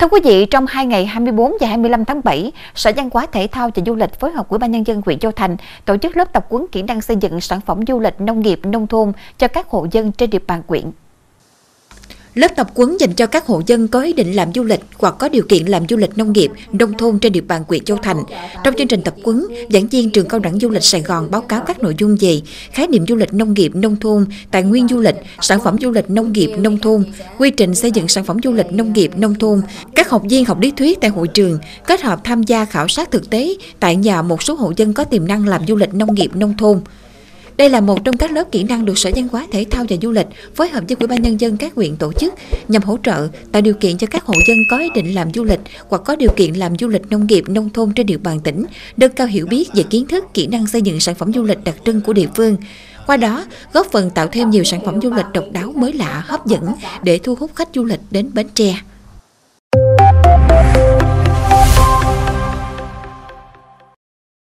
Thưa quý vị, trong hai ngày 24 và 25 tháng 7, Sở Văn hóa Thể thao và Du lịch phối hợp với ban nhân dân huyện Châu Thành tổ chức lớp tập huấn kỹ năng xây dựng sản phẩm du lịch nông nghiệp nông thôn cho các hộ dân trên địa bàn huyện. Lớp tập quấn dành cho các hộ dân có ý định làm du lịch hoặc có điều kiện làm du lịch nông nghiệp, nông thôn trên địa bàn huyện Châu Thành. Trong chương trình tập quấn, giảng viên trường cao đẳng du lịch Sài Gòn báo cáo các nội dung về khái niệm du lịch nông nghiệp nông thôn, tài nguyên du lịch, sản phẩm du lịch nông nghiệp nông thôn, quy trình xây dựng sản phẩm du lịch nông nghiệp nông thôn. Các học viên học lý thuyết tại hội trường kết hợp tham gia khảo sát thực tế tại nhà một số hộ dân có tiềm năng làm du lịch nông nghiệp nông thôn. Đây là một trong các lớp kỹ năng được Sở Văn hóa Thể thao và Du lịch phối hợp với Ủy ban nhân dân các huyện tổ chức nhằm hỗ trợ tạo điều kiện cho các hộ dân có ý định làm du lịch hoặc có điều kiện làm du lịch nông nghiệp nông thôn trên địa bàn tỉnh nâng cao hiểu biết về kiến thức, kỹ năng xây dựng sản phẩm du lịch đặc trưng của địa phương. Qua đó, góp phần tạo thêm nhiều sản phẩm du lịch độc đáo mới lạ, hấp dẫn để thu hút khách du lịch đến Bến Tre.